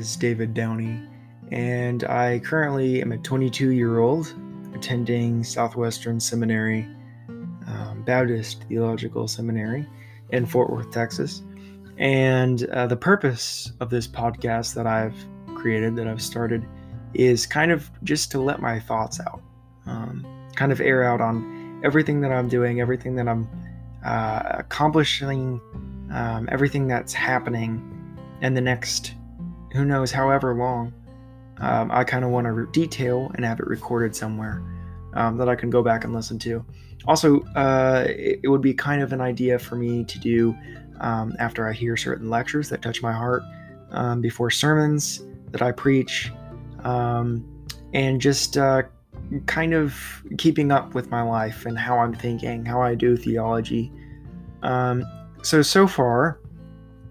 is David Downey, and I currently am a 22 year old attending Southwestern Seminary, um, Baptist Theological Seminary in Fort Worth, Texas. And uh, the purpose of this podcast that I've created, that I've started, is kind of just to let my thoughts out, um, kind of air out on everything that I'm doing, everything that I'm uh, accomplishing, um, everything that's happening in the next, who knows, however long. Um, I kind of want to detail and have it recorded somewhere um, that I can go back and listen to. Also, uh, it, it, would be kind of an idea for me to do um, after I hear certain lectures that touch my heart, um, before sermons that I preach, um, and just uh, kind of keeping up with my life and how I'm thinking, how I do theology. Um, so, so far,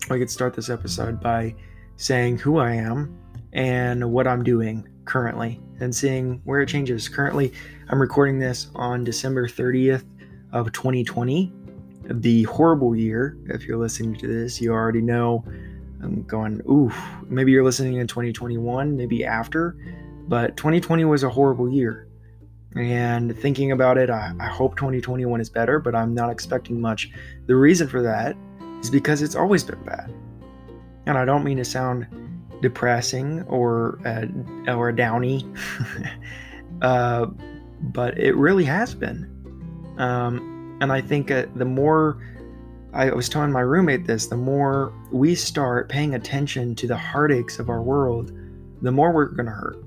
I could start this episode by saying who I am and what I'm doing currently and seeing where it changes. Currently, I'm recording this on December 30th of 2020, the horrible year. If you're listening to this, you already know I'm going, ooh, maybe you're listening in 2021, maybe after, but 2020 was a horrible year. And thinking about it, I, I hope 2021 is better, but I'm not expecting much. The reason for that is because it's always been bad. And I don't mean to sound depressing or uh, or downy, uh, but it really has been. Um, and I think uh, the more I was telling my roommate this, the more we start paying attention to the heartaches of our world, the more we're going to hurt.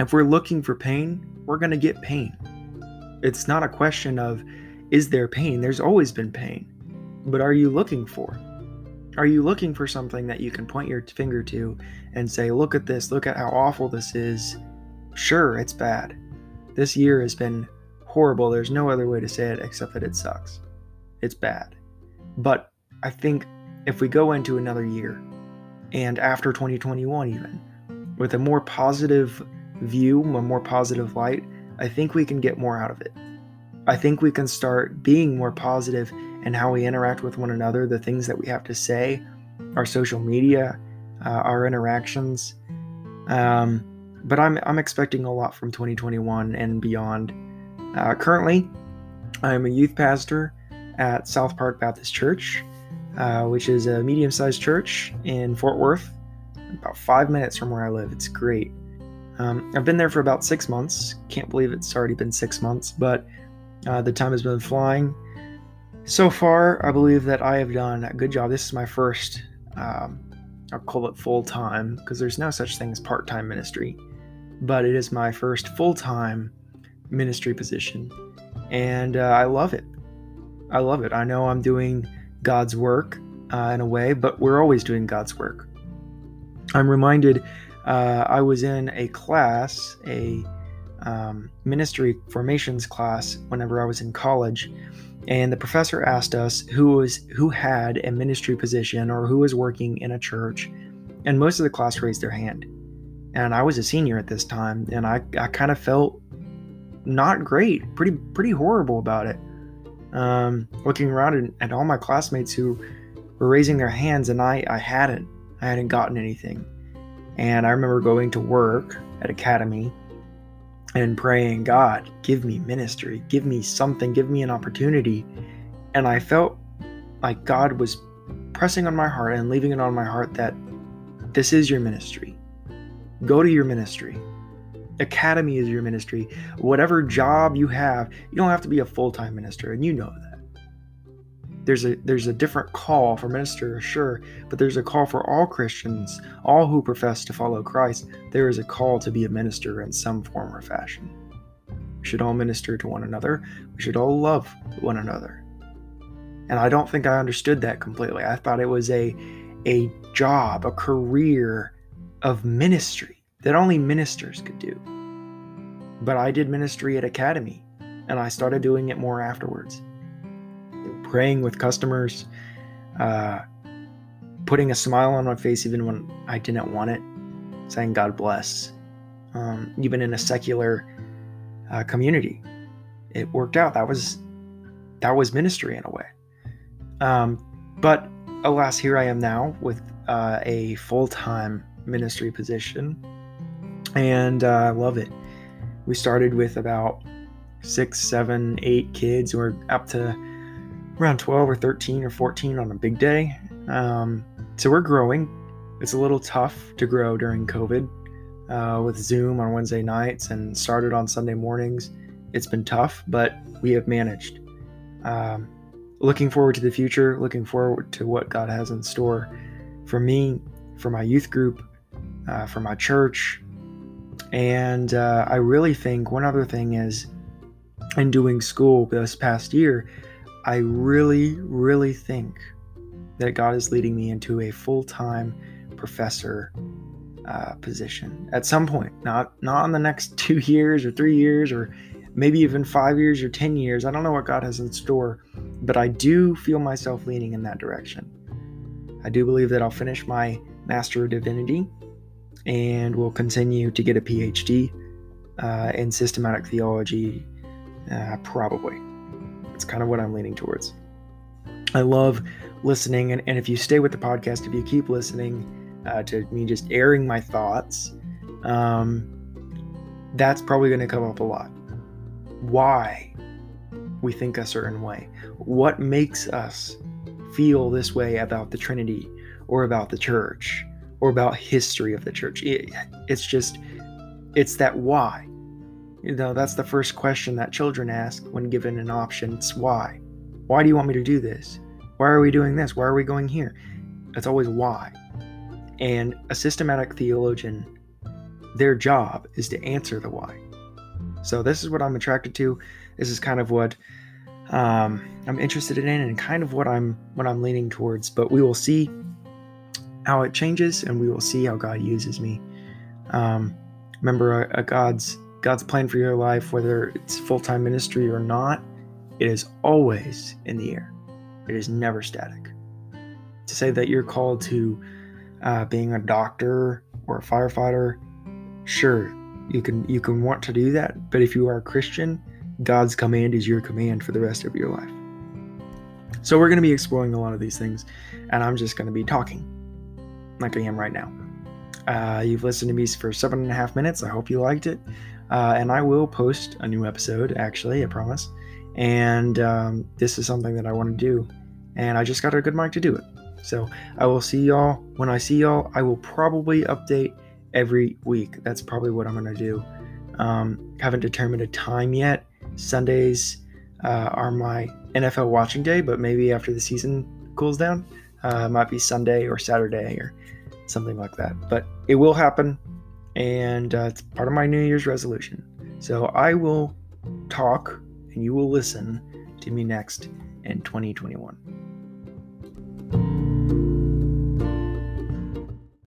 If we're looking for pain, we're going to get pain. It's not a question of is there pain? There's always been pain. But are you looking for? Are you looking for something that you can point your finger to and say, look at this, look at how awful this is? Sure, it's bad. This year has been horrible. There's no other way to say it except that it sucks. It's bad. But I think if we go into another year, and after 2021 even, with a more positive view, a more positive light, I think we can get more out of it. I think we can start being more positive and how we interact with one another, the things that we have to say, our social media, uh, our interactions. Um, but I'm, I'm expecting a lot from 2021 and beyond. Uh, currently, I'm a youth pastor at South Park Baptist Church, uh, which is a medium sized church in Fort Worth, about five minutes from where I live. It's great. Um, I've been there for about six months. Can't believe it's already been six months, but uh, the time has been flying. So far, I believe that I have done a good job. This is my first, um, I'll call it full time, because there's no such thing as part time ministry, but it is my first full time ministry position. And uh, I love it. I love it. I know I'm doing God's work uh, in a way, but we're always doing God's work. I'm reminded uh, I was in a class, a um, ministry formations class, whenever I was in college and the professor asked us who was who had a ministry position or who was working in a church and most of the class raised their hand. And i was a senior at this time and i, I kind of felt not great pretty pretty horrible about it. Um, looking around at, at all my classmates who were raising their hands and i i hadn't i hadn't gotten anything. And i remember going to work at academy and praying, God, give me ministry, give me something, give me an opportunity. And I felt like God was pressing on my heart and leaving it on my heart that this is your ministry. Go to your ministry. Academy is your ministry. Whatever job you have, you don't have to be a full time minister, and you know that there's a there's a different call for minister sure, but there's a call for all Christians, all who profess to follow Christ. There is a call to be a minister in some form or fashion. We should all minister to one another. We should all love one another. And I don't think I understood that completely. I thought it was a a job, a career of ministry that only ministers could do. But I did ministry at Academy, and I started doing it more afterwards praying with customers, uh, putting a smile on my face even when I didn't want it, saying God bless. Um, even in a secular uh, community, it worked out. That was that was ministry in a way. Um, but alas, here I am now with uh, a full time ministry position, and uh, I love it. We started with about six, seven, eight kids. We're up to around 12 or 13 or 14 on a big day. Um, so we're growing. It's a little tough to grow during COVID uh, with Zoom on Wednesday nights and started on Sunday mornings. It's been tough, but we have managed. Um, looking forward to the future, looking forward to what God has in store for me, for my youth group, uh, for my church. And uh, I really think one other thing is in doing school this past year, I really, really think that God is leading me into a full time professor uh, position at some point. Not not in the next two years or three years or maybe even five years or ten years. I don't know what God has in store, but I do feel myself leaning in that direction. I do believe that I'll finish my Master of Divinity and will continue to get a PhD uh, in systematic theology, uh, probably. It's kind of what I'm leaning towards. I love listening, and, and if you stay with the podcast, if you keep listening uh, to me just airing my thoughts, um, that's probably going to come up a lot. Why we think a certain way? What makes us feel this way about the Trinity or about the church or about history of the church? It, it's just, it's that why. You know, that's the first question that children ask when given an option. It's why. Why do you want me to do this? Why are we doing this? Why are we going here? It's always why. And a systematic theologian, their job is to answer the why. So this is what I'm attracted to. This is kind of what um, I'm interested in, and kind of what I'm what I'm leaning towards. But we will see how it changes, and we will see how God uses me. Um, remember, a, a God's God's plan for your life, whether it's full time ministry or not, it is always in the air. It is never static. To say that you're called to uh, being a doctor or a firefighter, sure, you can you can want to do that. But if you are a Christian, God's command is your command for the rest of your life. So we're going to be exploring a lot of these things, and I'm just going to be talking like I am right now. Uh, you've listened to me for seven and a half minutes. I hope you liked it. Uh, and I will post a new episode, actually, I promise. And um, this is something that I want to do. And I just got a good mic to do it. So I will see y'all. When I see y'all, I will probably update every week. That's probably what I'm going to do. Um, haven't determined a time yet. Sundays uh, are my NFL watching day, but maybe after the season cools down, uh, it might be Sunday or Saturday or something like that. But it will happen and uh, it's part of my New Year's resolution. So I will talk and you will listen to me next in 2021.